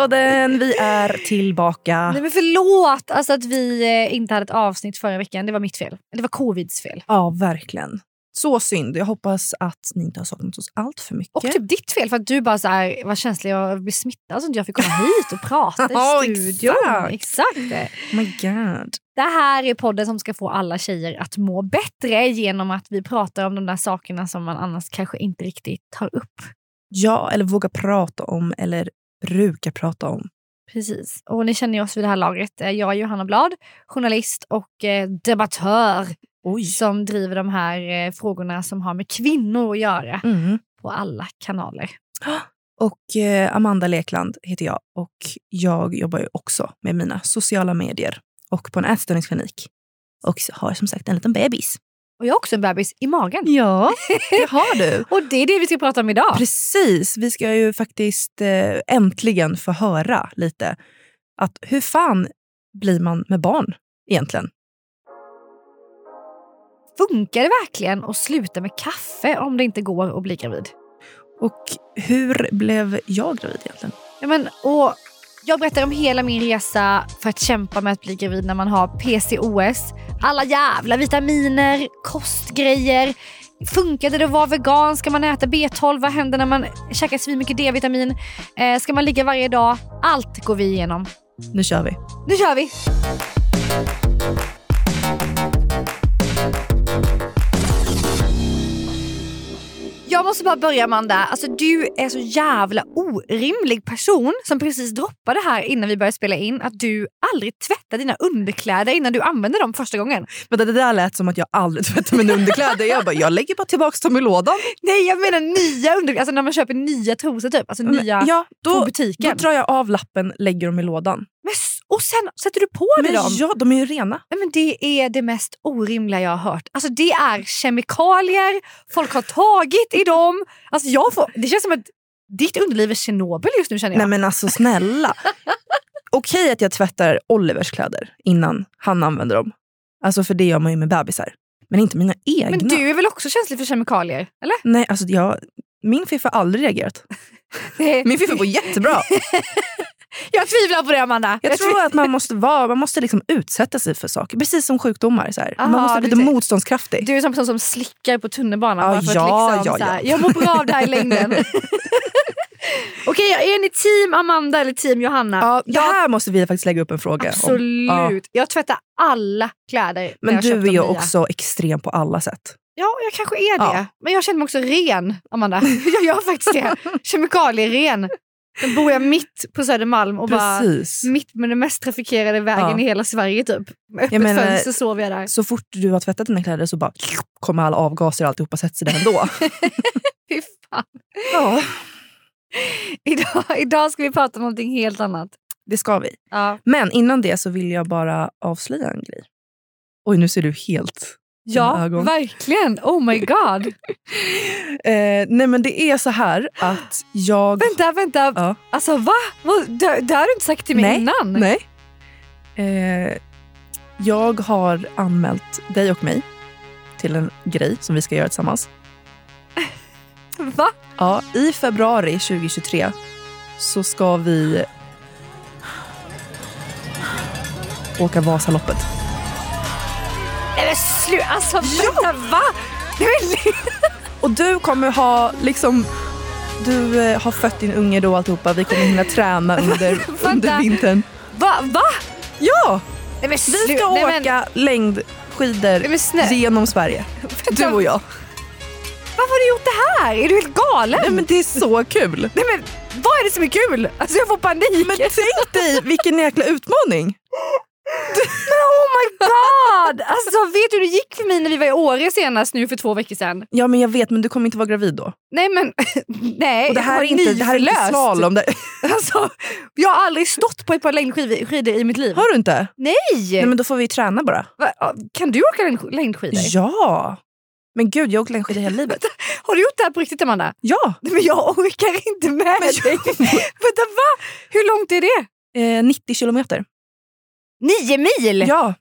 Tjejpodden! Vi är tillbaka. Nej men förlåt alltså att vi eh, inte hade ett avsnitt förra veckan. Det var mitt fel. Det var covids fel. Ja, verkligen. Så synd. Jag hoppas att ni inte har saknat oss allt för mycket. Och typ ditt fel för att du bara så här, var känslig och blev smittad så att jag fick komma hit och prata i studion. exakt. exakt. Oh my god. Det här är podden som ska få alla tjejer att må bättre genom att vi pratar om de där sakerna som man annars kanske inte riktigt tar upp. Ja, eller våga prata om eller brukar prata om. Precis. Och ni känner ju oss vid det här laget. Eh, Jag är Johanna Blad, journalist och eh, debattör Oj. som driver de här eh, frågorna som har med kvinnor att göra Mm. på alla kanaler. Och eh, Amanda Lekland heter jag och jag jobbar ju också med mina sociala medier och på en ätstörningsklinik. Och har som sagt en liten bebis. Och jag har också en bebis i magen. Ja, det har du. Och det är det vi ska prata om idag. Precis. Vi ska ju faktiskt eh, äntligen få höra lite att hur fan blir man med barn egentligen? Funkar det verkligen att sluta med kaffe om det inte går att bli gravid? Och hur blev jag gravid egentligen? Ja, men, och jag berättar om hela min resa för att kämpa med att bli gravid när man har PCOS. Alla jävla vitaminer, kostgrejer. Funkade det att vara vegan? Ska man äta B12? Vad händer när man käkar svin mycket D-vitamin? Eh, ska man ligga varje dag? Allt går vi igenom. Nu kör vi. Nu kör vi! Jag måste bara börja Amanda. Alltså, du är så jävla orimlig person som precis droppade här innan vi började spela in att du aldrig tvättar dina underkläder innan du använder dem första gången. Men det där lät som att jag aldrig tvättar mina underkläder. Jag bara, jag lägger bara tillbaka dem i lådan. Nej jag menar nya underkläder, alltså när man köper nya trosor typ. Alltså nya ja, på då, butiken. då drar jag av lappen, lägger dem i lådan. Men, och sen sätter du på dig Men dem. ja, de är ju rena. Men det är det mest orimliga jag har hört. Alltså det är kemikalier, folk har tagit i dem. Alltså jag får, det känns som att ditt underliv är Tjernobyl just nu känner jag. Nej men alltså snälla. Okej att jag tvättar Olivers kläder innan han använder dem. Alltså för det gör man ju med bebisar. Men inte mina egna. men du är väl också känslig för kemikalier? Eller? Nej, alltså jag, min fiffa har aldrig reagerat. Min fiffa går jättebra. jag tvivlar på det Amanda. Jag tror att man måste, vara, man måste liksom utsätta sig för saker. Precis som sjukdomar. Så. Aha, man måste vara du lite motståndskraftig. Du är en sån person som slickar på tunnelbanan för ja, liksom, ja, ja. jag mår bra av det här i längden. Okej, är ni team Amanda eller team Johanna? Ja, det här måste vi faktiskt lägga upp en fråga om. Absolut. Ja. Jag tvättar alla kläder. Men jag du är ju också extrem på alla sätt. Ja, jag kanske är det. Ja. Men jag känner mig också ren, Amanda. Jag gör faktiskt det. Kemikalieren. Då bor jag mitt på Södermalm och bara Precis. mitt med den mest trafikerade vägen Ja. i hela Sverige. typ. Med öppet menar- fönster sover jag där. Så fort du har tvättat dina kläder så bara kommer alla avgaser och alltihopa sätter sig där ändå. Fy fan. ja, Idag, idag ska vi prata om någonting helt annat. det ska vi. Ja, Men innan det så vill jag bara avslöja en grej. Oj, nu ser du helt... ja ögon. verkligen. Oh my god. Eh, nej men det är så här att jag... vänta, vänta. Ja. Alltså va? Det, det har du inte sagt till mig Nej, innan. Nej. Eh, jag har anmält dig och mig till en grej som vi ska göra tillsammans. Va? Ja, I februari 2023 så ska vi åka Vasaloppet. Nej men sluta. Alltså vänta, va? Nej, men, Och du kommer ha liksom... Du eh, har fött din unge då alltihopa. Vi kommer hinna träna under, under vintern. va? Va? Ja! Nej, men Vi ska nej, men- åka längdskidor Nej, genom Sverige. Du och jag. Varför har du gjort det här? Är du helt galen? Nej, men det är så kul. Nej, men, vad är det som är kul? Alltså jag får panik. Men tänk dig vilken jäkla utmaning. Oh my god! Alltså vet du hur det gick för mig när vi var i Åre senast nu för två veckor sedan? Ja men jag vet men du kommer inte vara gravid då. Nej men nej. Och det här är jag inte, det här är inte slalom. Det, Alltså, jag har aldrig stått på ett par längdskidor i mitt liv. har du inte? Nej! Nej men då får vi träna bara. Va, Kan du åka längd- längdskidor? Ja! Men gud jag har åkt längdskidor hela livet. Har du gjort det här på riktigt Amanda? Ja! Men jag orkar inte med dig. Vänta va? Hur långt är det? Eh, 90 kilometer. Nio mil? Ja!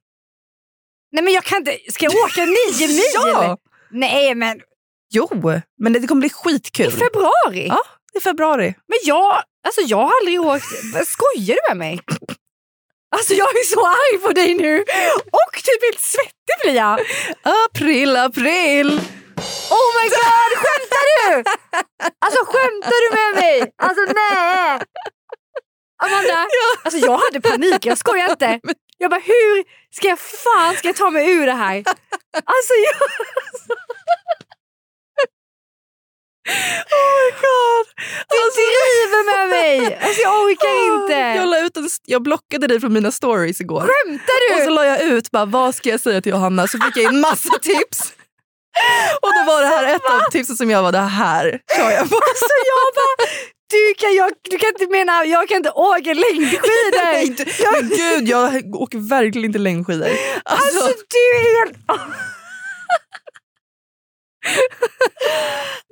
Nej men jag kan inte. Ska jag åka nio mil? Ja! Nej men Jo, men det, kommer bli i skitkul. februari? Ja. Är februari. Men jag, alltså jag har aldrig åkt... Skojar du med mig? Alltså jag är så arg på dig nu. Och typ helt svettig blir jag. April, april! Oh my god, skämtar du? Alltså skämtar du med mig? Alltså nej! Amanda, alltså jag hade panik, jag skojar inte. Jag bara hur ska jag fan ska jag ta mig ur det här? Alltså jag... Oh my god! Du driver med mig! Alltså jag orkar inte. Jag, la ut en, jag blockade dig från mina stories igår. Skämtar Och du? så la jag ut bara, vad ska jag säga till Johanna så fick jag in massa tips. Och då var det här ett av tipsen som jag var, det här kör jag på. Alltså jag du kan, jag, du kan inte mena, jag kan inte åka längdskidor. Inte- Men gud, jag åker verkligen inte längdskidor. Alltså, Alltså du är helt...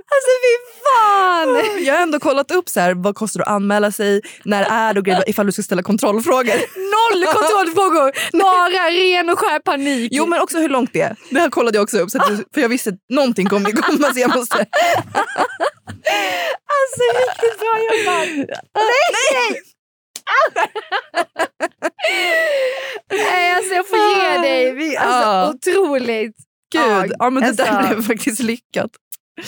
Alltså fy fan! jag har ändå kollat upp så här, vad kostar det att anmäla sig, när är det och grejer, ifall du ska ställa kontrollfrågor. Noll kontrollfrågor, bara ren och skär panik. Jo men också hur långt det är. Det här kollade jag också upp så att, för jag visste att någonting kommer komma så jag måste... Alltså riktigt bra jobbat. Nej! Nej! Nej alltså jag får ge dig. Vi, alltså, Ja. Otroligt. Gud, ja, men det där alltså, blev faktiskt lyckat.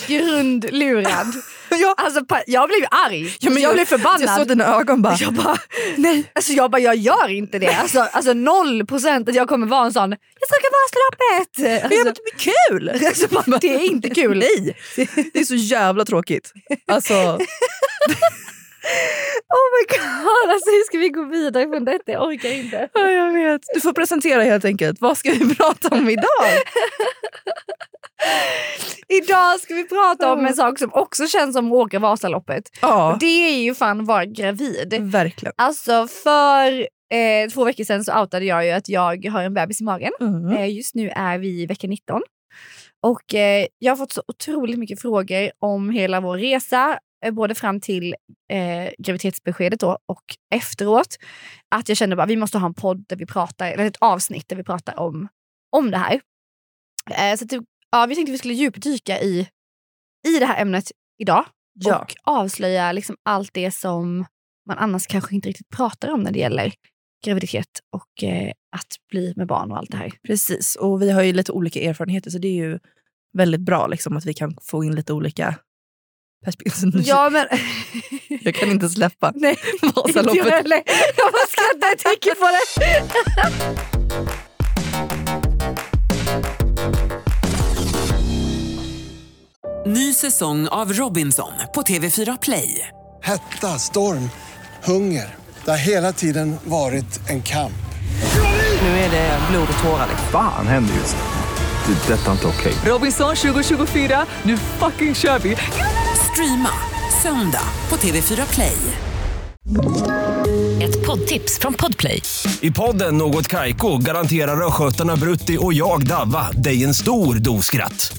Grundlurad. Ja. Alltså, jag blev arg. Ja, men jag, blev förbannad. Jag såg dina ögon bara, Jag bara, nej. Alltså jag bara, jag gör inte det. Alltså, alltså noll procent att jag kommer vara en sån, jag men ja, Alltså, men det blir kul! alltså, bara, det är inte kul. Nej, det är så jävla tråkigt. Alltså, Oh my god, alltså hur ska vi gå vidare från detta? Jag orkar inte. ja, jag vet. Du får presentera helt enkelt. Vad ska vi prata om idag? Idag ska vi prata om en sak som också känns som att åka Vasaloppet. Ja, Det är ju fan vara gravid. verkligen. Alltså för eh, två veckor sedan så outade jag ju att jag har en bebis i magen. Mm. Eh, just nu är vi i vecka 19. Och eh, jag har fått så otroligt mycket frågor om hela vår resa, eh, både fram till eh, graviditetsbeskedet då och efteråt. Att jag kände att vi måste ha en podd där vi pratar, eller ett avsnitt där vi pratar om, om det här. Eh, så att, det- ja, vi tänkte vi skulle djupdyka i, i det här ämnet idag Ja. och avslöja liksom allt det som man annars kanske inte riktigt pratar om när det gäller graviditet och eh, att bli med barn och allt det här. Precis, och vi har ju lite olika erfarenheter så det är ju väldigt bra liksom, att vi kan få in lite olika perspektiv. Ja men... Jag kan inte släppa Nej, inte jag Vasaloppet. heller. Jag bara skrattar, jag tänker på det. Ny säsong av Robinson på TV4 Play. Hetta, storm, hunger. Det har hela tiden varit en kamp. Nu är det blod och tårar. Liksom. Fan händer just nu. Det. är Detta är inte okej. Robinson 2024, nu fucking kör vi! Streama söndag på TV4 Play. Ett poddtips från Podplay. I podden Något Kaiko garanterar östgötarna Brutti och jag, Davva, dig en stor dos skratt.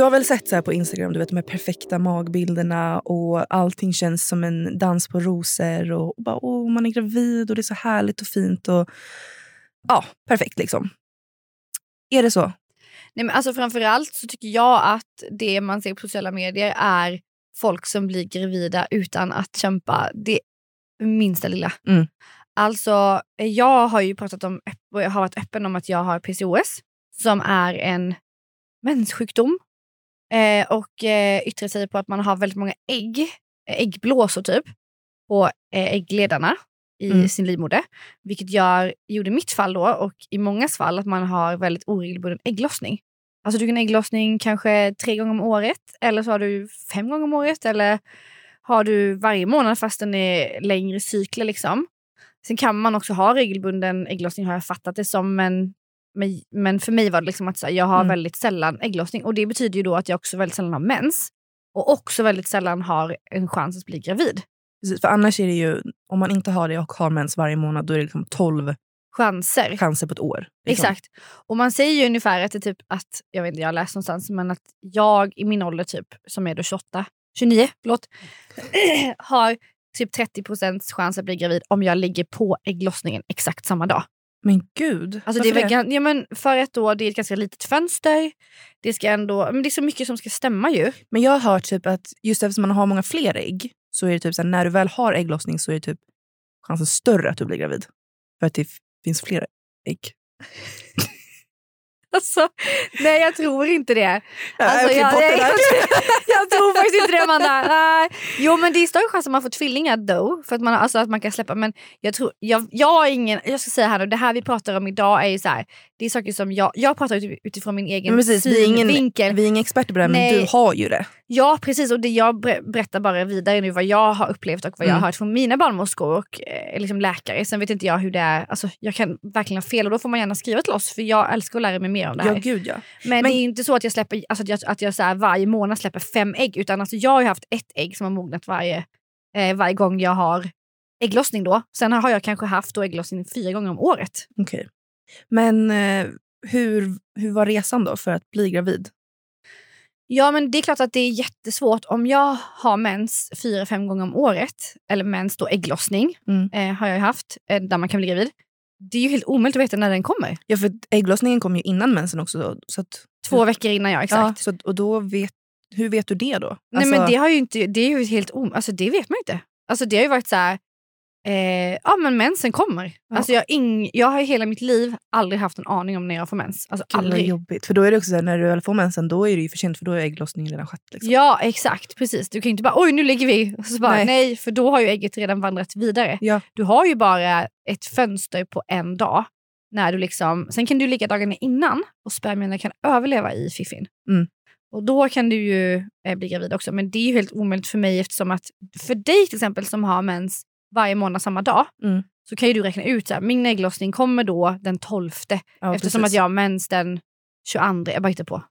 Du har väl sett så här på Instagram, du vet de här perfekta magbilderna och allting känns som en dans på rosor och, och bara, åh, man är gravid och det är så härligt och fint. och Ja, perfekt liksom. Är det så? Nej, men alltså framförallt så tycker jag att det man ser på sociala medier är folk som blir gravida utan att kämpa det minsta lilla. Mm. Alltså, jag har ju pratat om, jag har varit öppen om att jag har PCOS som är en menssjukdom. Eh, och eh, yttrar sig på att man har väldigt många ägg, eh, äggblåsor typ, på eh, äggledarna i Mm. sin livmoder. Vilket gör, gjorde mitt fall då och i mångas fall att man har väldigt oregelbunden ägglossning. Alltså du kan ha ägglossning kanske tre gånger om året eller så har du fem gånger om året eller har du varje månad fast den är längre cykler. Liksom. Sen kan man också ha regelbunden ägglossning har jag fattat det som men, men, men för mig var det liksom att här, jag har Mm. väldigt sällan ägglossning och det betyder ju då att jag också väldigt sällan har mens och också väldigt sällan har en chans att bli gravid. Precis, för annars är det ju, om man inte har det och har mens varje månad, då är det liksom 12 Chanser. chanser på ett år. liksom. Exakt. Och man säger ju ungefär att det typ att, jag vet inte, jag har läst någonstans, men att jag i min ålder typ, som är då 28, 29, förlåt, har typ 30% chans att bli gravid om jag ligger på ägglossningen exakt samma dag. Men gud, Alltså det är varför väl, gan- ja, men för att då det är ett ganska litet fönster, det, ska ändå, men det är så mycket som ska stämma ju. Men jag har hört typ att just eftersom man har många fler ägg så är det typ så här, när du väl har ägglossning så är det typ chansen större att du blir gravid. För att det finns fler ägg. Alltså, nej jag tror inte det. Nej, Alltså, okej, jag, nej, där. jag tror faktiskt inte det Amanda. Nej. Jo men det är större chans att man får tvillingar då. För att man, alltså, att man kan släppa. Men jag tror, jag, jag har ingen, jag ska säga här nu, det här vi pratar om idag är ju så här, det är saker som jag, jag pratar ut- utifrån min egen Men precis, vi är, ingen, synvinkel. vi är inga experter på det här, men du har ju det. Ja precis och det jag ber- berättar bara vidare nu vad jag har upplevt och vad jag Mm. har hört från mina barnmorskor och eh, liksom läkare. Sen vet inte jag hur det är, alltså, jag kan verkligen ha fel och då får man gärna skriva till oss för jag älskar att lära mig mer om det här. Ja, gud ja. Men, Men- det är inte så att jag, släpper, alltså att jag, att jag så här varje månad släpper fem ägg. Utan alltså jag har haft ett ägg som har mognat varje, eh, varje gång jag har ägglossning. Då. Sen har jag kanske haft då ägglossning fyra gånger om året. Okej. Men eh, hur, hur var resan då för att bli gravid? Ja men det är klart att det är jättesvårt om jag har mens fyra, fem gånger om året. Eller mens då ägglossning Mm. eh, har jag haft. Eh, där man kan bli gravid. Det är ju helt omöjligt att veta när den kommer. Ja, för ägglossningen kom ju innan mensen också. då, Så att, Två veckor innan jag, exakt. Ja, så och då vet, hur vet du det då? Nej Alltså- men det, har ju inte, det är ju helt om, alltså det vet man ju inte. Alltså det har ju varit så här, eh, ja men mensen kommer. Alltså jag, ing, jag har hela mitt liv aldrig haft en aning om när jag får mens. Alltså Gud, aldrig. jobbigt. För då är det också så här, när du väl får mensen, då är det ju för sent för då är ägglossningen redan skett. Liksom. Ja exakt, precis. Du kan inte bara oj nu ligger vi. Och så bara, Nej. nej. för då har ju ägget redan vandrat vidare. Ja. Du har ju bara ett fönster på en dag. När du liksom, sen kan du ligga dagarna innan och spermierna kan överleva i fiffin. Mm. Och då kan du ju eh, bli gravid också. Men det är ju helt omöjligt för mig eftersom att för dig till exempel som har mens varje månad samma dag. Mm. Så kan ju du räkna ut att min ägglossning kommer då den 12. Ja, eftersom precis. att jag har mens den 22. Jag bara hittar på.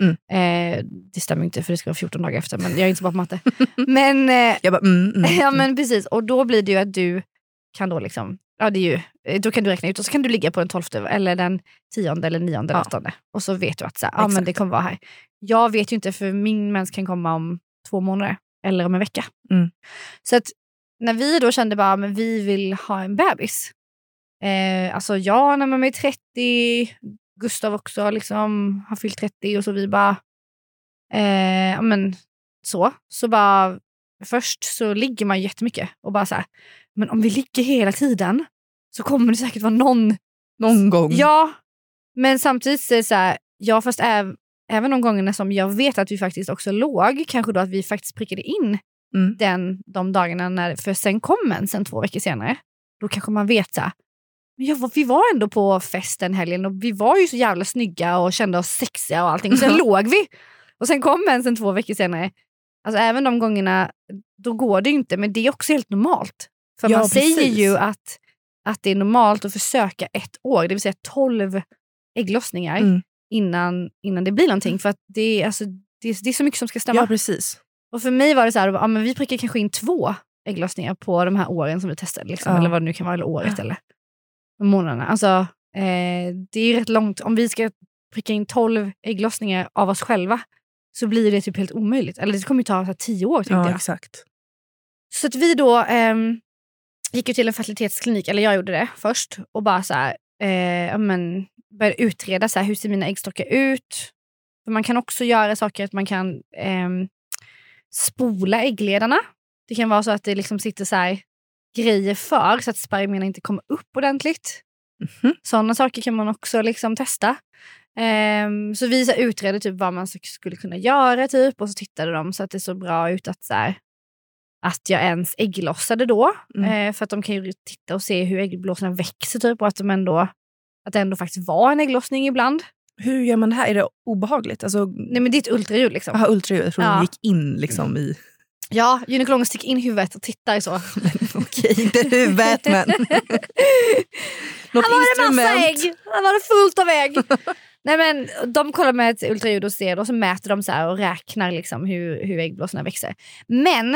Mm. Eh, det stämmer inte för det ska vara 14 dagar efter. Men jag är inte så bra på matte. men, eh, Jag bara, mm, mm, ja mm. men precis. Och då blir det ju att du kan då liksom, ja det är ju, eh, då kan du räkna ut och så kan du ligga på den 12 eller den 10 eller 9 eller Ja. 8. Och så vet du att så här, ja, men det kommer vara här. Jag vet ju inte för min mens kan komma om två månader eller om en vecka. Mm. Så att när vi då kände bara men vi vill ha en bebis. Eh, alltså jag när mig 30, Gustav också liksom har fyllt 30 och så vi bara, eh, men så. Så bara först så ligger man jättemycket och bara så här, men om vi ligger hela tiden så kommer det säkert vara någon Någon gång. Ja, men samtidigt så är det så här, ja fast äv, även de gångerna som jag vet att vi faktiskt också låg, kanske då att vi faktiskt prickade in Mm. den, de dagarna, när, för sen kom mensen två veckor senare. Då kanske man vet så här, men jag, vi var ändå på festen helgen och vi var ju så jävla snygga och kände oss sexiga och allting. Och sen låg vi. Och sen kom mensen två veckor senare. Alltså även de gångerna, då går det ju inte, men det är också helt normalt. För Ja, man säger precis. ju att, att det är normalt att försöka ett år, det vill säga 12 ägglossningar Mm. innan, innan det blir någonting. För att det, är, alltså, det, är, det är så mycket som ska stämma. ja, precis. Och för mig var det så här, ja, men vi prickar kanske in två ägglossningar på de här åren som vi testade. Liksom, Ja. Eller vad det nu kan vara, eller året eller månaderna. Alltså, eh, det är rätt långt. Om vi ska pricka in 12 ägglossningar av oss själva så blir det typ helt omöjligt. Eller det kommer ju ta så här, tio år Ja, jag. exakt. Så att vi då ehm, gick ju till en fertilitetsklinik, eller jag gjorde det först, och bara så här, eh, ja, men, började utreda så här, hur ser mina äggstockar ut. För man kan också göra saker att man kan ehm, spola äggledarna. Det kan vara så att det liksom sitter så här, grejer för så att spermierna inte kommer upp ordentligt. Mhm. Sådana saker kan man också liksom testa. Ehm, så vi så utredde typ vad man skulle kunna göra typ och så tittade de så att det såg bra ut att, så här, att jag ens ägglossade då. Mm. Eh, för att de kan ju titta och se hur äggblåsorna växer typ och att, de ändå, att det ändå faktiskt var en ägglossning ibland. Hur gör man det här? Är det obehagligt? Alltså, Nej men det är ett ultraljud liksom. aha, ultraljud, jag trodde Ja. de gick in liksom i... Ja, gynekologen sticker in huvudet och tittar så. Okej, inte huvudet men... Något Här var det massa ägg! Var det fullt av ägg! Nej, men, de kollar med ett ultraljud och ser och så mäter de så och räknar liksom hur, hur äggblåsorna växer. Men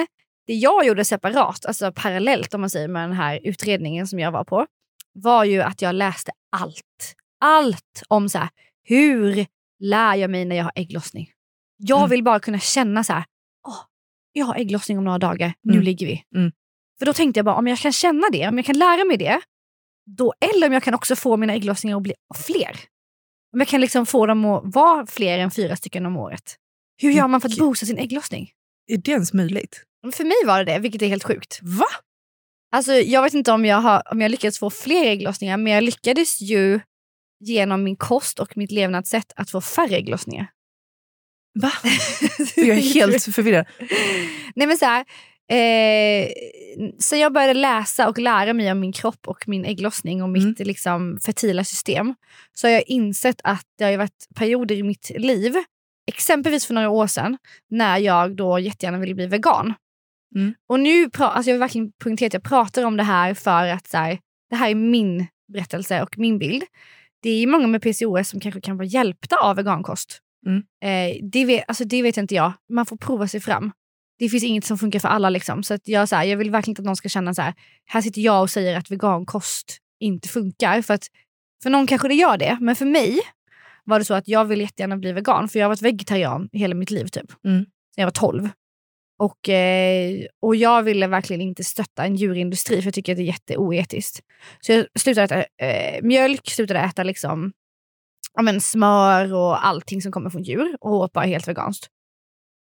det jag gjorde separat, alltså parallellt om man säger med den här utredningen som jag var på, var ju att jag läste allt. Allt om så här, hur lär jag mig när jag har ägglossning. Jag Mm. vill bara kunna känna så här, åh, jag har ägglossning om några dagar, nu Mm. ligger vi. Mm. För då tänkte jag bara, om jag kan känna det, om jag kan lära mig det, då, eller om jag kan också få mina ägglossningar att bli fler. Om jag kan liksom få dem att vara fler än fyra stycken om året. Hur gör man för att boosta sin ägglossning? Är det ens möjligt? För mig var det det, vilket är helt sjukt. Va? Alltså, jag vet inte om jag, har, om jag lyckades få fler ägglossningar, men jag lyckades ju genom min kost och mitt levnadssätt att få färre ägglossningar. Va? Jag är helt förvirrad. Nej men så här, eh, sen jag började läsa och lära mig om min kropp och min ägglossning och mitt liksom, fertila system så har jag insett att det har varit perioder i mitt liv, exempelvis för några år sedan, när jag då jättegärna ville bli vegan. Mm. Och nu, alltså jag vill verkligen poängtera att jag pratar om det här för att så här, det här är min berättelse och min bild. Det är många med PCOS som kanske kan vara hjälpta av vegankost. Mm. Eh, det, vet, alltså det vet inte jag. Man får prova sig fram. Det finns inget som funkar för alla. Liksom. Så jag, så här, jag vill verkligen inte att någon ska känna så här, här sitter jag och säger att vegankost inte funkar. För, att, för någon kanske det gör det, men för mig var det så att jag vill jättegärna bli vegan. För jag har varit vegetarian hela mitt liv typ. Mm. Sen jag var 12. Och, eh, och jag ville verkligen inte stötta en djurindustri för jag tycker att det är jätteoetiskt. Så jag slutade äta eh, mjölk, slutade äta liksom, ja, men smör och allting som kommer från djur och åt bara helt veganskt.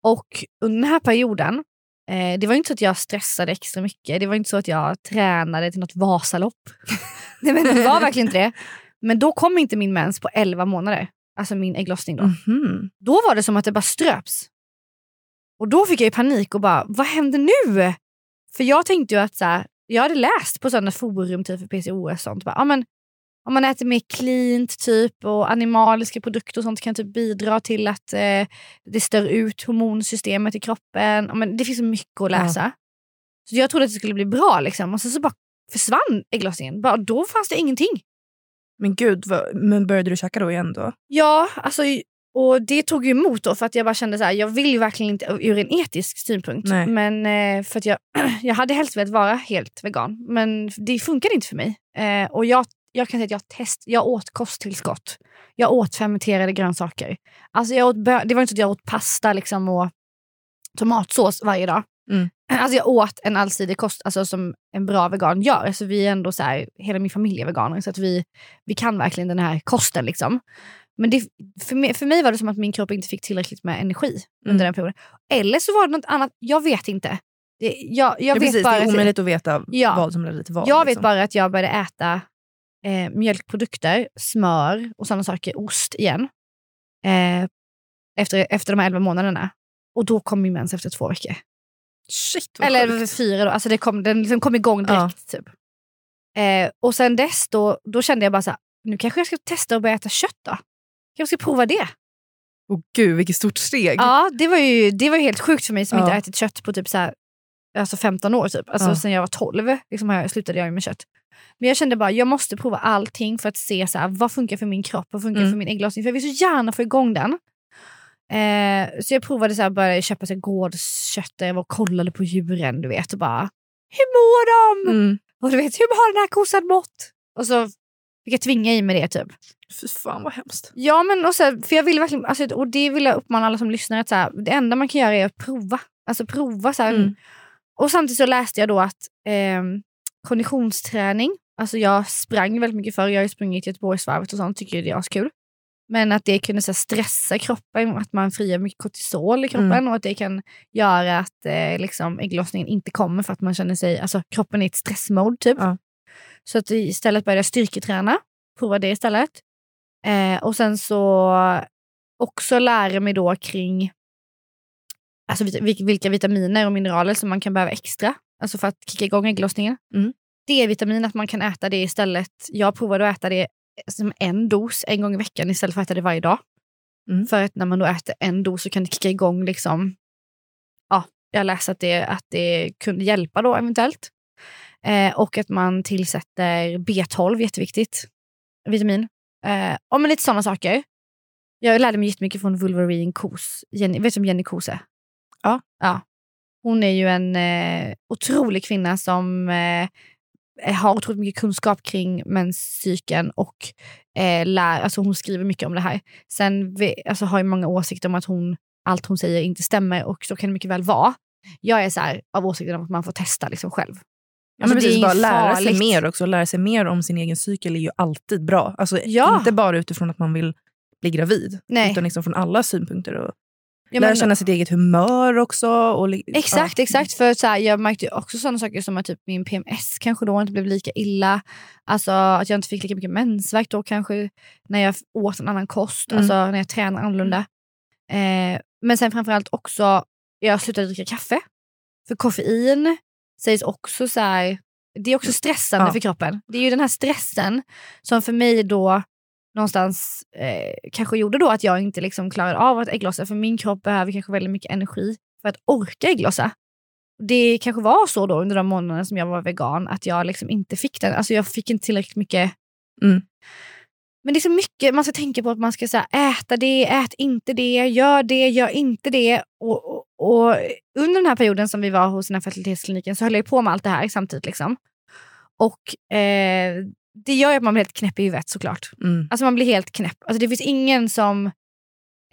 Och under den här perioden, eh, det var inte så att jag stressade extra mycket. Det var inte så att jag tränade till något Vasalopp. Nej, men det var verkligen inte det. Men då kom inte min mens på 11 månader. Alltså min ägglossning då. Mhm. Då var det som att det bara ströps. Och då fick jag ju panik och bara, vad händer nu? För jag tänkte ju att så här, jag hade läst på sådana forum typ för PCOS och sånt. Bara, ja, men, om man äter mer cleant typ och animaliska produkter och sånt kan typ bidra till att eh, det stör ut hormonsystemet i kroppen. Ja, men det finns så mycket att läsa. Så jag trodde att det skulle bli bra liksom. och sen så bara försvann ägglossningen. Bara, då fanns det ingenting. Men gud, vad, men började du käka då igen då? Ja, alltså, och det tog emot då för att jag bara kände så här, jag vill verkligen inte ur en etisk synpunkt. Nej. Men eh, för att jag, jag hade helst velat vara helt vegan. Men det funkade inte för mig. Eh, och jag, jag kan säga att jag, test, jag åt kosttillskott. Jag åt fermenterade grönsaker. Alltså jag åt det var inte så att jag åt pasta liksom och tomatsås varje dag. Mm. Alltså jag åt en allsidig kost alltså som en bra vegan gör. Alltså vi är ändå så här, hela min familj är veganer så att vi, vi kan verkligen den här kosten. Liksom. Men det, för, mig, för mig var det som att min kropp inte fick tillräckligt med energi under den perioden. Eller så var det något annat, jag vet inte. Det, jag, jag ja, vet precis, bara det är att- omöjligt att veta Ja. vad som ledde till vad. jag vet liksom. bara att jag började äta eh, mjölkprodukter, smör och sådana saker, ost igen. Eh, efter, efter de här 11 månaderna. Och då kom min mens efter två veckor. Shit vad Eller sjukt. fyra då. Alltså det kom, den liksom kom igång direkt. Typ. Eh, och sen dess då, då kände jag bara så här, nu kanske jag ska testa att börja äta kött då. Jag ska prova det. Åh gud vilket stort steg. Ja, det var ju, det var ju helt sjukt för mig som Ja. inte ätit kött på typ så här, alltså 15 år. Typ. Alltså Ja. Sen jag var 12 liksom slutade jag med kött. Men jag kände bara jag måste prova allting för att se så här, vad funkar för min kropp vad funkar Mm. för min ägglossning. För jag vill så gärna få igång den. Eh, så jag provade så här, började köpa så här, gårdskött där jag var och kollade på djuren. Du vet, och bara, hur mår de? Mm. Och du vet, hur har den här kossan mått? Och så fick jag tvinga i med det typ. Fy fan vad hemskt. Ja, men och så här, för jag vill verkligen, alltså, och det vill jag uppmana alla som lyssnar att så här, det enda man kan göra är att prova. Alltså prova så. Mm. Och samtidigt så läste jag då att ehm, konditionsträning, alltså jag sprang väldigt mycket förr, jag har ju sprungit Göteborgsvarvet och sånt, tycker det är askul. Men att det kunde så här, stressa kroppen, att man frigör mycket kortisol i kroppen Mm. och att det kan göra att eh, liksom, ägglossningen inte kommer för att man känner sig, alltså kroppen är i ett stressmode typ. Ja. Så att istället började jag styrketräna, prova det istället. Eh, och sen så också lära mig då kring alltså, vilka vitaminer och mineraler som man kan behöva extra. Alltså för att kicka igång ägglossningen. Mm. D-vitamin, att man kan äta det istället. Jag provade att äta det som en dos en gång i veckan istället för att äta det varje dag. Mm. För att när man då äter en dos så kan det kicka igång liksom, ja, jag läste att det, att det kunde hjälpa då eventuellt. Eh, och att man tillsätter B12, jätteviktigt, vitamin. Eh, och men lite sådana saker. Jag lärde mig jättemycket från Wolverine Kos. Jenny, vet du vem Jenny Kos är? Ja. ja. Hon är ju en eh, otrolig kvinna som eh, har otroligt mycket kunskap kring menscykeln och eh, lär, alltså hon skriver mycket om det här. Sen vi, alltså, har jag många åsikter om att hon, allt hon säger inte stämmer och så kan det mycket väl vara. Jag är så här, av åsikten om att man får testa liksom själv. Ja, men Alltså, precis, bara lära sig mer också. Lära sig mer om sin egen cykel är ju alltid bra. Alltså, Ja. Inte bara utifrån att man vill bli gravid, Nej. utan liksom från alla synpunkter. Och Ja, lära känna sitt eget humör också. Och, Exakt, ja. exakt. För så här, jag märkte också sådana saker som att typ min PMS kanske då inte blev lika illa. Alltså att jag inte fick lika mycket mensvärk då kanske när jag åt en annan kost, Mm. alltså när jag tränar annorlunda. Eh, men sen framförallt också, jag slutade dricka kaffe. För koffein sägs också så här, det är också stressande Ja. för kroppen. Det är ju den här stressen som för mig då någonstans eh, kanske gjorde då att jag inte liksom klarade av att ägglossa. För min kropp behöver kanske väldigt mycket energi för att orka ägglossa. Det kanske var så då under de månaderna som jag var vegan att jag liksom inte fick den. Alltså jag fick inte tillräckligt mycket. Mm. Men det är så mycket man ska tänka på att man ska så äta det, ät inte det, gör det, gör inte det. Och, och, under den här perioden som vi var hos den här fertilitetskliniken så höll jag på med allt det här samtidigt. Liksom. Och eh, det gör ju att man blir helt knäpp i huvudet såklart. Mm. Alltså man blir helt knäpp. Alltså det finns ingen som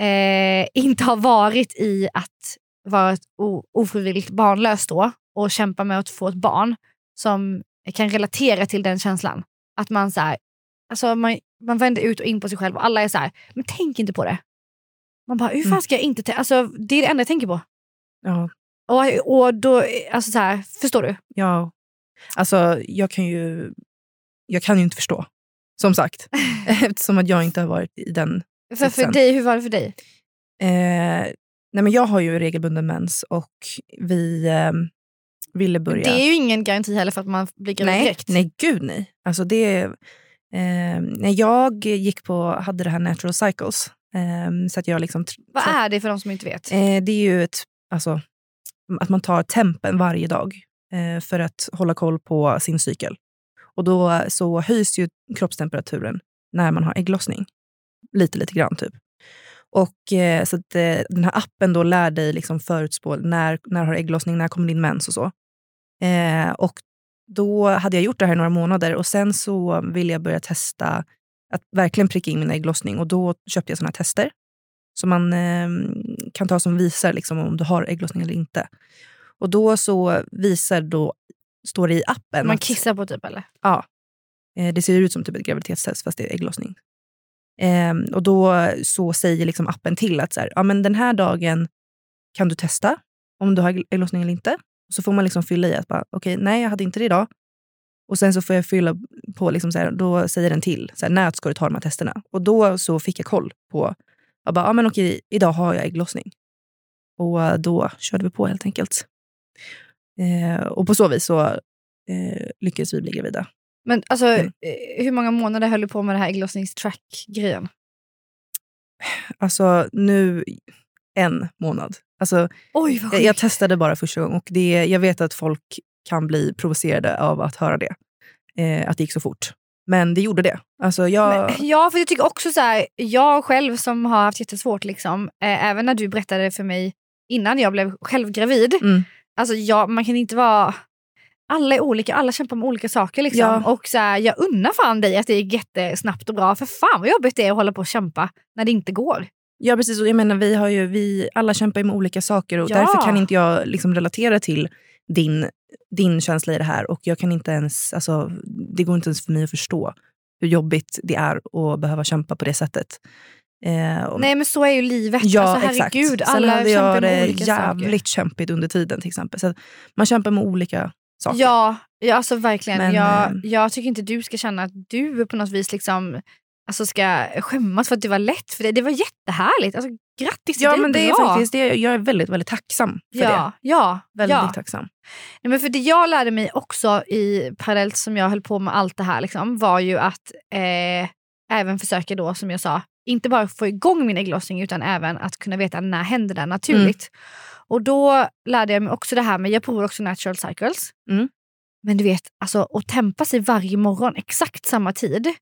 eh, inte har varit i att vara ett ofrivilligt barnlös då och kämpa med att få ett barn som kan relatera till den känslan. Att man så här, alltså man, man vänder ut och in på sig själv och alla är så här, men tänk inte på det. Man bara, hur fan Mm. ska jag inte tänka? Alltså det är det enda jag tänker på. Ja. Och, och då, alltså så här, förstår du? Ja, alltså jag kan ju, jag kan ju inte förstå. Som sagt, eftersom att jag inte har varit i den För, för dig, hur var det för dig? Eh, nej men jag har ju regelbunden mens och vi eh, ville börja... Det är ju ingen garanti heller för att man blir gravid nej, direkt. nej, gud nej. Alltså det, eh, när jag gick på, hade det här natural cycles, eh, så att jag liksom... Vad så- är det för de som inte vet? Eh, det är ju ett, alltså, att man tar tempen varje dag eh, för att hålla koll på sin cykel. Och då eh, så höjs ju kroppstemperaturen när man har ägglossning. Lite, lite grann typ. Och eh, så att eh, den här appen då lär dig liksom förutspå när, när har ägglossning, när kommer din mens och så. Eh, och då hade jag gjort det här i några månader och sen så ville jag börja testa att verkligen pricka in min ägglossning och då köpte jag såna här tester som man eh, kan ta som visar liksom, om du har ägglossning eller inte. Och då så visar då, står det i appen Man kissar på typ eller? Ja. Eh, Det ser ut som typ ett graviditetstest fast det är ägglossning. Ehm, och då så säger liksom appen till att så här, ja, men den här dagen kan du testa om du har ägg- ägglossning eller inte. Och så får man liksom fylla i att bara, okej, nej jag hade inte det idag. Och sen så får jag fylla på, liksom så här, då säger den till, så här, när ska du ta de här testerna? Och då så fick jag koll på, jag bara, ja men okej, idag har jag ägglossning. Och eh, då körde vi på helt enkelt. Eh, och på så vis så eh, lyckades vi bli gravida. Men alltså, Mm. hur många månader höll du på med det här ägglossningstrack-grejen? Alltså nu en månad. Alltså, Oj jag, jag testade bara första gången och det, jag vet att folk kan bli provocerade av att höra det. Eh, att det gick så fort. Men det gjorde det. Alltså jag, Men, ja, för jag tycker också så här, jag själv som har haft jättesvårt, liksom, eh, även när du berättade för mig innan jag blev själv gravid. Mm. Alltså jag, man kan inte vara... Alla är olika, alla kämpar med olika saker. Liksom. Ja. Och så här, Jag unnar fan dig att det är jättesnabbt och bra. För fan vad jobbigt det är att hålla på och kämpa när det inte går. ja, precis. Och jag menar, vi har ju, vi alla kämpar med olika saker och Ja. därför kan inte jag liksom relatera till din, din känsla i det här. Och jag kan inte ens, alltså, det går inte ens för mig att förstå hur jobbigt det är att behöva kämpa på det sättet. Eh, och- Nej men så är ju livet. Ja, alltså, exakt. herregud, Sen alla hade jag det jävligt kämpigt under tiden till exempel. Så man kämpar med olika saker. Ja, ja alltså verkligen. Men, jag, eh, jag tycker inte du ska känna att du på något vis liksom... alltså, ska skämmas för att det var lätt. För det, det var jättehärligt. Alltså, grattis, Ja, det är men det är faktiskt, det, jag är väldigt, väldigt tacksam för ja, det. Ja, Väldigt ja. tacksam. Nej, men för det jag lärde mig också i parallellt som jag höll på med allt det här liksom, var ju att eh, även försöka då som jag sa, inte bara få igång min ägglossning utan även att kunna veta när händer det naturligt. Och då lärde jag mig också det här med, jag provar också natural cycles. Mm. Men du vet, alltså att tempa sig varje morgon exakt samma tid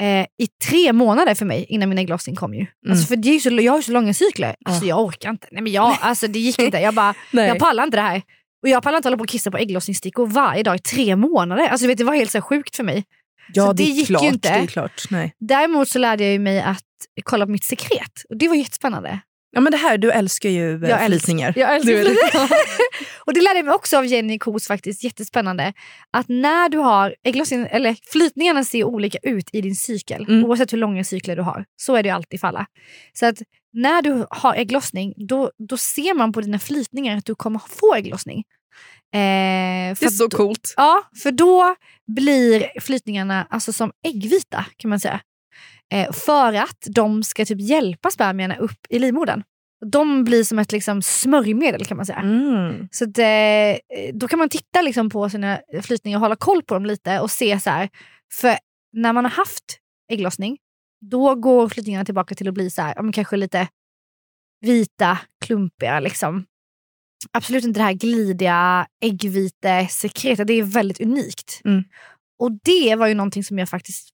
eh, i tre månader för mig innan min ägglossning kom ju. Alltså för det är ju så, jag har ju så långa cykler. Alltså jag orkar inte. Nej men jag, alltså det gick inte. Jag bara, jag pallar inte det här. Och jag pallar inte hålla på och kissa på ägglossningsstickor varje dag i tre månader. Alltså vet, det var helt så sjukt för mig. Ja, Så det, det gick ju klart, inte. Det är klart. Nej. Däremot så lärde jag ju mig att kolla på mitt sekret. Och det var jättespännande. Ja, men det här, du älskar ju Jag jag älsk- flytningar. Jag älskar flytningar. och det lärde jag mig också av Jenny Kos faktiskt, jättespännande. Att när du har ägglossning, eller flytningarna ser olika ut i din cykel. Mm. Oavsett hur långa cykler du har. Så är det ju alltid för alla. Så att när du har ägglossning, då, då ser man på dina flytningar att du kommer få ägglossning. Eh, Det är så då- coolt. Ja, för då blir flytningarna alltså som äggvita kan man säga. Eh, för att de ska typ hjälpa spermierna upp i livmodern. De blir som ett liksom, smörjmedel kan man säga. Mm. Så att, eh, då kan man titta liksom, på sina flytningar och hålla koll på dem lite och se så här. För när man har haft ägglossning, då går flytningarna tillbaka till att bli så här, kanske lite vita, klumpiga. Liksom. Absolut inte det här glidiga äggvite sekretet. Det är väldigt unikt. Mm. Och det var ju någonting som jag faktiskt...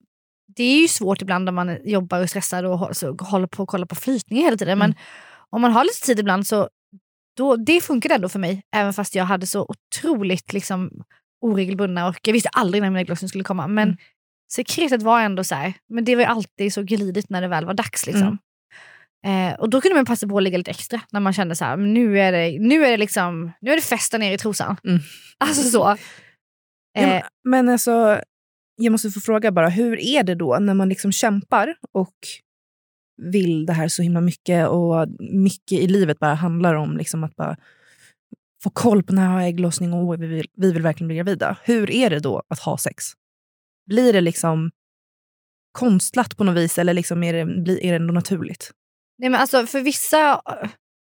Det är ju svårt ibland om man jobbar och är stressad och så håller på att kolla på flytningar hela tiden. Men om man har lite tid ibland så då, det funkade ändå för mig. Även fast jag hade så otroligt liksom, oregelbundna och jag visste aldrig när min ägglossning skulle komma. Men Mm. sekretet var ändå så här, men det var ju alltid så glidigt när det väl var dags. Liksom. Mm. Eh, och då kunde man passa på att ligga lite extra när man kände så här, nu är det, nu är det, liksom, nu är det festa ner i trosan. Mm. Alltså så. Ja, Eh, men- men alltså, jag måste få fråga bara, hur är det då när man liksom kämpar och vill det här så himla mycket och mycket i livet bara handlar om liksom att bara få koll på när jag har ägglossning och vi vill, vi vill verkligen bli gravida. Hur är det då att ha sex? Blir det liksom konstlat på något vis eller liksom är, det, är det ändå naturligt? nej, men alltså, för vissa,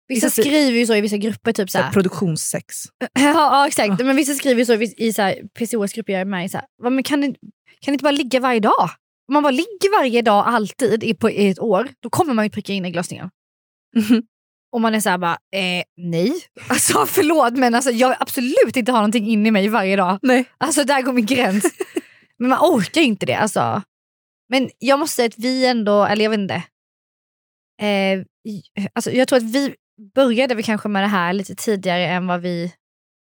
vissa skriver ju så i vissa grupper. Typ så produktionssex. ja, ja, exakt. Men vissa skriver ju så i, i så här, PCOS-grupper jag är med i. Så här, "Va, men kan, ni, kan ni inte bara ligga varje dag? Om man bara ligger varje dag alltid i, på, i ett år, då kommer man ju pricka in ägglossningen. Och man är så här bara, eh, nej. Alltså förlåt men alltså, jag vill absolut inte ha någonting in i mig varje dag. Nej. Alltså där går min gräns. men man orkar ju inte det. Alltså. Men jag måste säga att vi ändå, eller jag vet inte. Eh, alltså, jag tror att vi började väl kanske med det här lite tidigare än vad vi...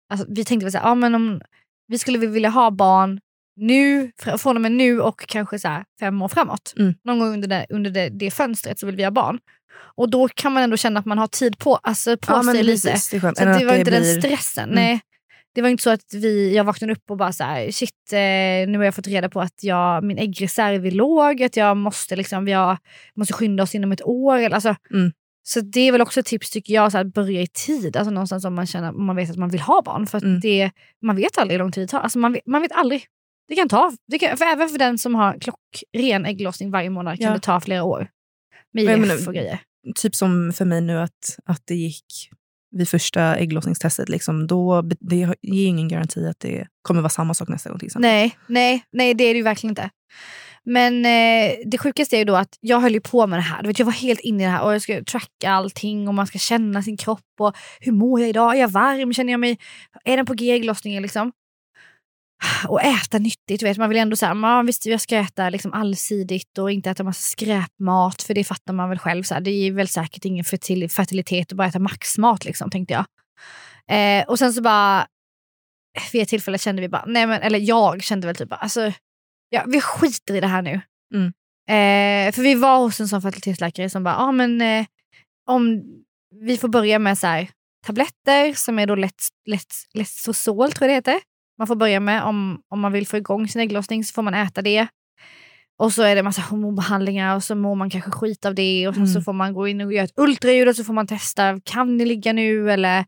Alltså, vi tänkte väl så här, ja, men om vi skulle vilja ha barn nu, fr- från och med nu och kanske så fem år framåt. Mm. Någon gång under, det, under det, det fönstret så vill vi ha barn. Och då kan man ändå känna att man har tid på, alltså, på Ja, sig lite. det att att det var det inte den blir- stressen. Mm. Nej. Det var inte så att vi, jag vaknade upp och bara så här, shit, eh, nu har jag fått reda på att jag, min äggreserv är låg, att jag måste, liksom, jag måste skynda oss inom ett år. Alltså, Mm. Så det är väl också ett tips tycker jag, så att börja i tid. Alltså någonstans om man, känner, man vet att man vill ha barn. För Mm. det, man vet aldrig hur lång tid det tar. Alltså man, vet, man vet aldrig. Det kan ta, det kan, för även för den som har klockren ägglossning varje månad kan Ja. det ta flera år. Med IVF men- och grejer. typ som för mig nu att, att det gick vid första ägglossningstestet, liksom, då, det ger ingen garanti att det kommer vara samma sak nästa gång. Till exempel. Nej, nej, nej det är det ju verkligen inte. Men eh, det sjukaste är ju då att jag höll ju på med det här. Du vet, jag var helt inne i det här och jag ska tracka allting och man ska känna sin kropp och hur mår jag idag? Är jag varm? Känner jag mig... Är den på G ägglossningen liksom? Och äta nyttigt. Vet. Man vill ändå säga, man, visst jag ska äta liksom allsidigt och inte äta massa skräpmat för det fattar man väl själv. Så här. Det är väl säkert ingen fertilitet att bara äta maxmat liksom, tänkte jag. Eh, och sen så bara vid ett tillfälle kände vi bara, nej men, eller jag kände väl typ bara, alltså, ja, vi skiter i det här nu. Mm. Eh, för vi var hos en sån fertilitetsläkare som bara, ja men eh, om vi får börja med så här, tabletter som är då lätt, lätt, tror jag det heter. Man får börja med om, om man vill få igång sin ägglossning så får man äta det. Och så är det massa hormonbehandlingar och så mår man kanske skit av det och sen så Mm. får man gå in och göra ett ultraljud och så får man testa, kan ni ligga nu eller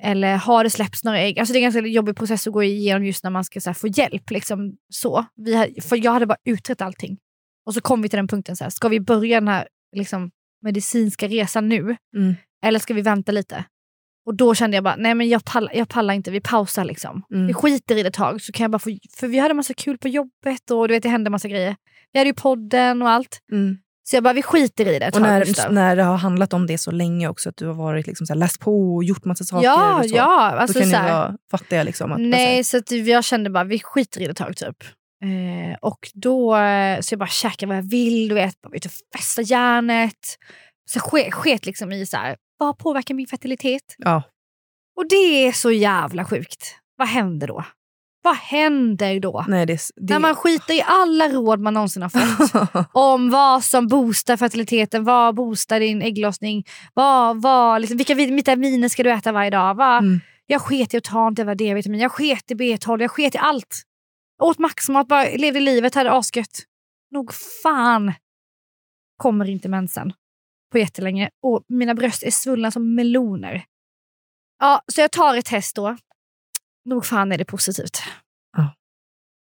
eller har det släppts några ägg? Alltså det är en ganska jobbig process att gå igenom just när man ska så här, få hjälp. Liksom, så. Vi för jag hade bara utrett allting. Och så kom vi till den punkten, så här, ska vi börja den här liksom, medicinska resan nu? Mm. Eller ska vi vänta lite? Och då kände jag bara, nej men jag pallar, jag pallar inte, vi pausar liksom. Mm. Vi skiter i det ett tag. Så kan jag bara få, för vi hade massa kul på jobbet och du vet, det hände massa grejer. Vi hade ju podden och allt. Mm. Så jag bara, vi skiter i det ett Och tag. när, Gustav. när det har handlat om det så länge också, att du har varit liksom så här, läst på och gjort massa saker. ja, och så, ja. Då Alltså, kan så här, vara, fattar jag liksom. Att, Nej, så att jag kände bara, vi skiter i det ett tag typ. Eh, och då, så jag bara käkar vad jag vill, du vet, bara ut och festa järnet. Så ske, sket liksom i så här, vad påverkar min fertilitet? Ja. Och det är så jävla sjukt. Vad händer då? Vad händer då? Nej, det, det, När man skiter i alla råd man någonsin har fått om vad som boostar fertiliteten, vad boostar din ägglossning, vad, vad, liksom, vilka vitaminer ska du äta varje dag? Vad, Mm. Jag sket i att ta inte D-vitamin, jag sket i B12, jag sket i allt. Jag åt maxmat, bara levde livet, hade asgött. Nog fan kommer inte mensen på jättelänge och mina bröst är svullna som meloner. Ja, så jag tar ett test då. Nog fan är det positivt. Ja.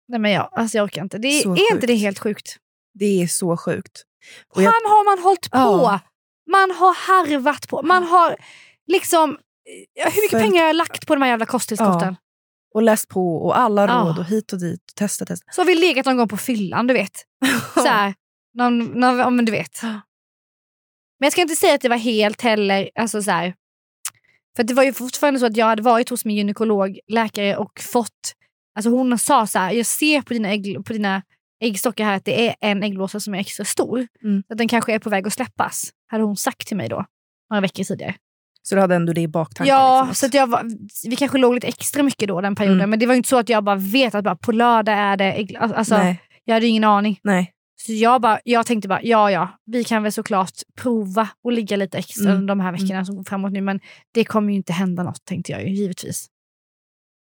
Nej men jag, alltså jag orkar inte. Det, är är inte det helt sjukt? det är så sjukt. Och jag, Han har man hållit på. Ja. Man har harvat på. Man har liksom... ja, Hur mycket Följt- pengar har jag lagt på de här jävla kosttillskotten? och läst på och alla Ja. råd och hit och dit. Och testa, testa. Så har vi legat någon gång på fyllan, du vet. Så här, någon, någon, ja, men du vet. Men jag ska inte säga att det var helt heller... Alltså så här, för det var ju fortfarande så att jag hade varit hos min gynekolog, läkare och fått... Alltså hon sa så här, jag ser på dina, ägg, på dina äggstockar här att det är en äggblåsa som är extra stor. Mm. Så att den kanske är på väg att släppas. Hade hon sagt till mig då, några veckor tidigare. Så du hade ändå det i baktanken? Ja, liksom, så jag var, vi kanske låg lite extra mycket då den perioden. Mm. Men det var ju inte så att jag bara vet att bara, på lördag är det... ägg- Alltså, nej, Jag hade ingen aning. nej. Så jag, bara, jag tänkte bara, ja ja, vi kan väl såklart prova och ligga lite extra Mm. de här veckorna som går framåt nu. Men det kommer ju inte hända något tänkte jag ju givetvis.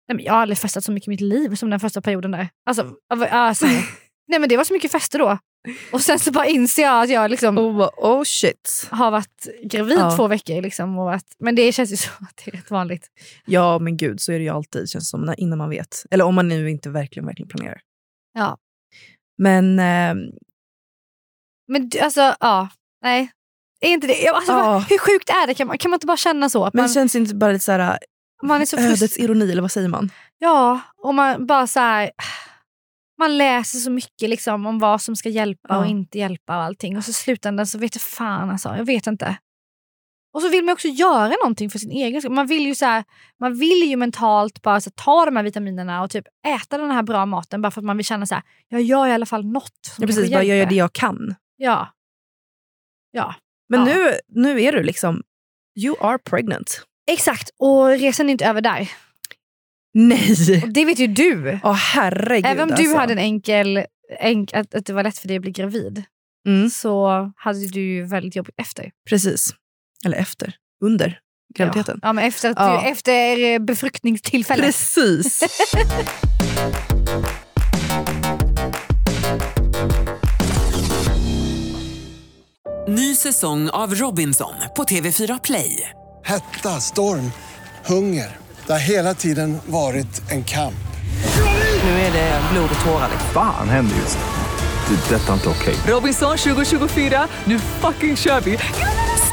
Nej, men jag har aldrig festat så mycket i mitt liv som den första perioden där. Alltså, alltså, nej men det var så mycket fester då. Och sen så bara inser jag att jag liksom bara, oh shit. har varit gravid Ja. två veckor. Liksom, och varit, men det känns ju så att det är rätt vanligt. Ja, men gud, så är det ju alltid känns som, innan man vet. Eller om man nu inte verkligen, verkligen planerar. Ja. Men eh, Men alltså, ja. Nej. Är inte det, alltså, Ja. Hur sjukt är det? Kan man, kan man inte bara känna så? Att men man, känns inte bara lite så här, man är så ödets ironi, eller vad säger man? Ja, och man bara så här, Man läser så mycket liksom, om vad som ska hjälpa Ja. och inte hjälpa och allting. Och så i slutändan så vet jag fan alltså. Jag vet inte. Och så vill man också göra någonting för sin egen skull. Man vill ju, så här, man vill ju mentalt bara så här, ta de här vitaminerna och typ äta den här bra maten bara för att man vill känna så här, jag gör i alla fall något som Ja, precis, bara jag gör det jag kan. Ja. Ja. Men Ja. nu, nu är du liksom, you are pregnant. Exakt, och resan är inte över där. Nej! Och det vet ju du. Åh herregud Även om du alltså. hade en enkel, enk, att, att det var lätt för dig att bli gravid Mm, så hade du ju väldigt jobbigt efter. precis. Eller efter. Under graviditeten. Ja, men efter, att Ja. du, efter eh, befruktningstillfället. Precis. Ny säsong av Robinson på TV4 Play. Hetta, storm, hunger. Det har hela tiden varit en kamp. Nu är det blod och tårar. Fan händer just. Det. är Detta är inte okej. Robinson 2024, nu fucking kör vi!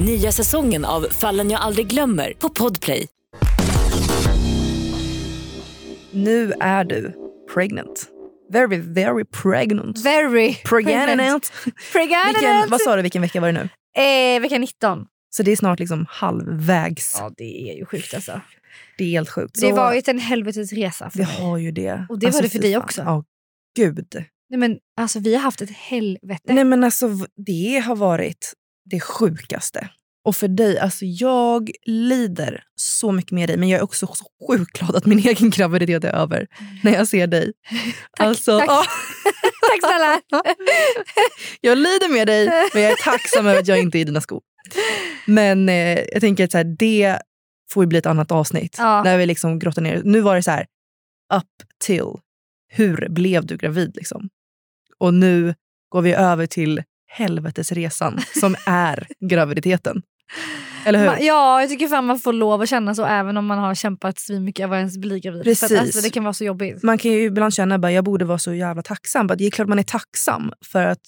Nya säsongen av Fallen jag aldrig glömmer på Podplay. nu är du pregnant. Very, very pregnant. Very Pregnant. Pregnant. Vilken, vad sa du, vilken vecka var det nu? Eh, vecka 19. Så det är snart liksom halvvägs. Ja, det är ju sjukt alltså. Det är helt sjukt. Det Så var ju en helvetes resa för det mig. har ju det. Och det var det för dig också. Ja, gud. Nej, men, alltså, vi har haft ett helvete. Nej men alltså det har varit det sjukaste. Och för dig, alltså jag lider så mycket med dig men jag är också så sjukt glad att min egen graviditet är över när jag ser dig. Tack, alltså, tack. ja. Tack snälla. Jag lider med dig men jag är tacksam över att jag inte är i dina skor. Men eh, jag tänker att så här, det får ju bli ett annat avsnitt. Ja. Där vi liksom grottar ner. Nu var det så här, up till. Hur blev du gravid? Liksom? Och nu går vi över till helvetesresan som är graviditeten. Eller hur? Ja, jag tycker fan man får lov att känna så även om man har kämpat svinmycket över ens bli gravid. För att, Precis. alltså, det kan vara så jobbigt. Man kan ju ibland känna att jag borde vara så jävla tacksam. Det är klart man är tacksam för att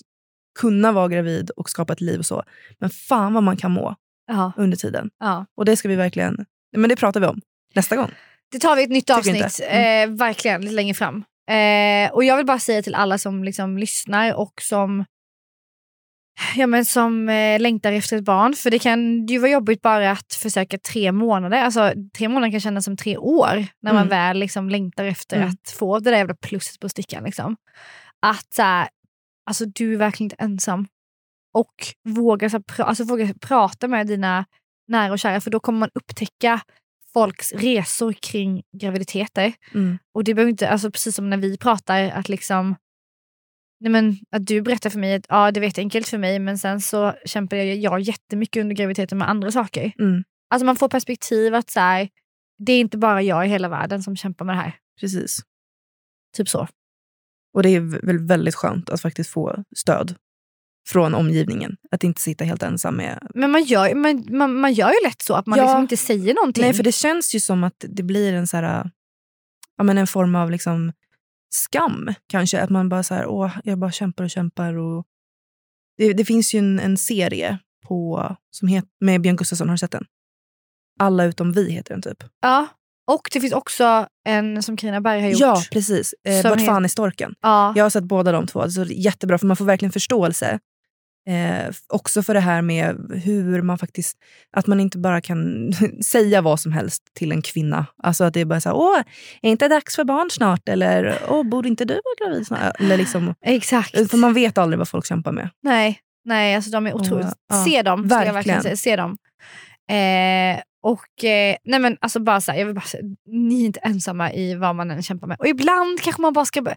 kunna vara gravid och skapa ett liv och så. Men fan vad man kan må Ja, under tiden. ja. Och det ska vi verkligen... Men det pratar vi om nästa gång. Det tar vi ett nytt avsnitt. Mm. eh, verkligen, lite längre fram. Eh, och jag vill bara säga till alla som liksom lyssnar och som Ja, men som eh, längtar efter ett barn. För det kan ju vara jobbigt bara att försöka tre månader. Alltså, tre månader kan kännas som tre år när man Mm. väl liksom längtar efter Mm. att få det där jävla plusset på stickan. Liksom. Att så här, alltså, du är verkligen inte ensam. Och våga, så här, pra- alltså, våga prata med dina nära och kära för då kommer man upptäcka folks resor kring graviditeter. Mm. Och det behöver inte, alltså precis som när vi pratar, att liksom Nej men, att du berättar för mig att ja, det var enkelt för mig men sen så kämpade jag, jag jättemycket under graviditeten med andra saker. Mm. Alltså man får perspektiv att så här, det är inte bara jag i hela världen som kämpar med det här. Precis. Typ så. Och det är väl väldigt skönt att faktiskt få stöd från omgivningen. Att inte sitta helt ensam med... Men man gör, man, man, man gör ju lätt så att man Ja. liksom inte säger någonting. Nej, för det känns ju som att det blir en så här, ja, men en form av liksom skam kanske. Att man bara så här, åh, jag bara kämpar och kämpar. Och det, det finns ju en, en serie på, som het, med Björn Gustafsson, har du sett den? Alla utom vi heter den typ. Ja. Och det finns också en som Carina Berg har gjort. Ja, precis. Eh, Vart fan är storken? Ja. Jag har sett båda de två. Alltså, det är jättebra, för man får verkligen förståelse. Eh, också för det här med hur man faktiskt... Att man inte bara kan säga vad som helst till en kvinna. Alltså att det är bara så här, åh, är inte dags för barn snart? Eller, åh, borde inte du vara gravid snart? Eller liksom, Exakt. för man vet aldrig vad folk kämpar med. Nej, nej alltså de är otroligt... Och, ja, se dem, ska jag verkligen verkligen. säga. Se dem. Eh, och eh, nej men alltså bara så här, jag vill bara säga, ni är inte ensamma i vad man än kämpar med. Och ibland kanske man bara ska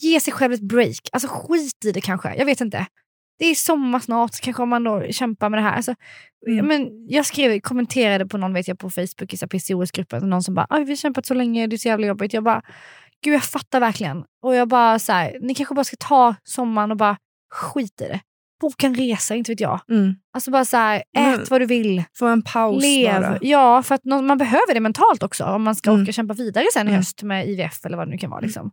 ge sig själv ett break. Alltså skit i det kanske, jag vet inte. Det är sommar snart, kanske om man då kämpar med det här. Alltså, Mm. men jag skrev, kommenterade på någon vet jag på Facebook i så PCOS-gruppen, någon som bara "Aj, vi har kämpat så länge, det är så jävla jobbigt. Jag bara, gud jag fattar verkligen. Och jag bara så här, ni kanske bara ska ta sommaren och bara skit i det. Boka en resa, inte vet jag. Mm. Alltså bara så här, ät Men- vad du vill. Få en paus Lev. bara. Ja, för att man behöver det mentalt också om man ska Mm. orka kämpa vidare sen i Mm. höst med IVF eller vad det nu kan vara. Liksom.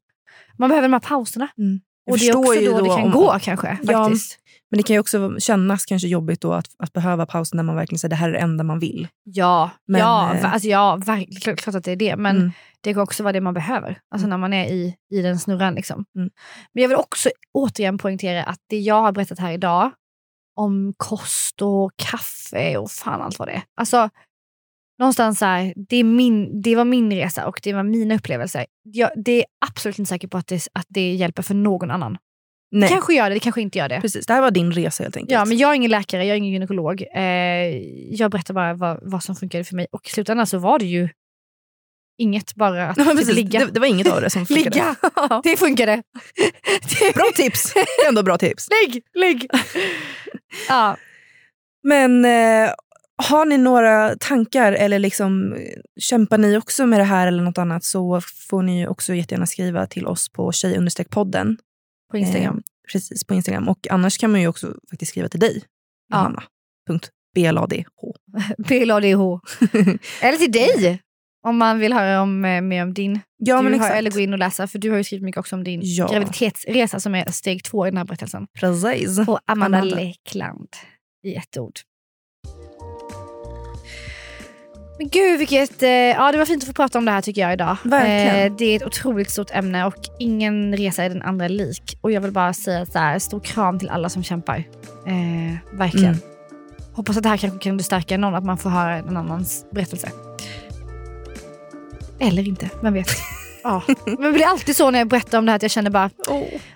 Man behöver de här pauserna. Mm. Och det är också ju då, det då kan om- gå kanske. Ja, faktiskt. Men det kan ju också kännas kanske jobbigt då att, att behöva paus när man verkligen säger det här är det enda man vill. Ja, Men, ja, eh, alltså, ja verkligen, klart, klart att det är det. Men Mm. det kan också vara det man behöver. Alltså när man är i, i den snurran. Liksom. Mm. Men jag vill också återigen poängtera att det jag har berättat här idag om kost och kaffe och fan allt vad det är. Alltså, någonstans så här, det, är min, det var min resa och det var mina upplevelser. Jag, det är absolut inte säker på att det, att det hjälper för någon annan. Nej. Det kanske gör det, det kanske inte gör det. Precis, det här var din resa helt enkelt. Ja, men jag är ingen läkare, jag är ingen gynekolog. Eh, jag berättar bara vad, vad som funkade för mig. Och i slutändan så var det ju inget, bara att Ja, typ ligga. Det, det var inget av det som funkade. Ligga! Det funkade. Bra tips! Det är ändå bra tips. Ligg! Ligg! ja. Men eh, har ni några tankar eller liksom, kämpar ni också med det här eller något annat så får ni också jättegärna skriva till oss på tjej-podden. På Instagram. Eh, precis, på Instagram. Och annars kan man ju också faktiskt skriva till dig, Ja. Johanna. Punkt. BLADH. PLADH. Eller till dig! Om man vill höra om, eh, mer om din. Ja, du men har, eller gå in och läsa, för du har ju skrivit mycket också om din Ja. graviditetsresa som är steg två i den här berättelsen. Precis. På Amanda, Amanda. Lekland. I ett ord. Men gud vilket, eh, ja det var fint att få prata om det här tycker jag idag. Verkligen. Eh, det är ett otroligt stort ämne och ingen resa är den andra lik. Och jag vill bara säga så här, stor kram till alla som kämpar. Eh, verkligen. Mm. Hoppas att det här kanske kan stärka någon, att man får höra en annans berättelse. Eller inte, vem vet. Ja. Men det blir alltid så när jag berättar om det här att jag känner bara,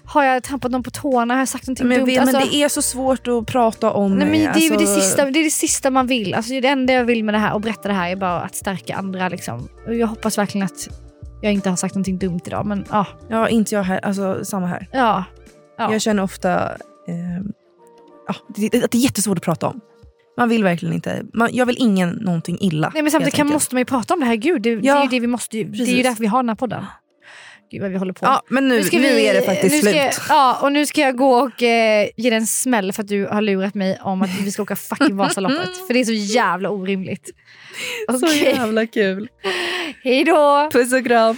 har jag trampat någon på tårna? Har jag sagt någonting Men, dumt? men Alltså- det är så svårt att prata om. Nej, men det, är alltså- det, sista, det är det sista man vill. Alltså, det enda jag vill med det här och berätta det här är bara att stärka andra. Liksom. Jag hoppas verkligen att jag inte har sagt någonting dumt idag. Men ja. Ja, inte jag här. Alltså, samma här. Ja. ja. Jag känner ofta eh, ja, att det är jättesvårt att prata om. Man vill verkligen inte. Man, jag vill ingen någonting illa. Nej, men samtidigt kan, måste man ju prata om det här. Gud, det, det Ja, är ju det vi måste. Det är ju därför vi har den här podden. Gud vad vi håller på. Ja, men nu, ska nu vi- är det faktiskt nu slut. jag- Ja, och nu ska jag gå och eh, ge dig en smäll för att du har lurat mig om att vi ska åka fucking Vasaloppet. för det är så jävla orimligt. Så Okej. jävla kul. Hej då! Puss och kram.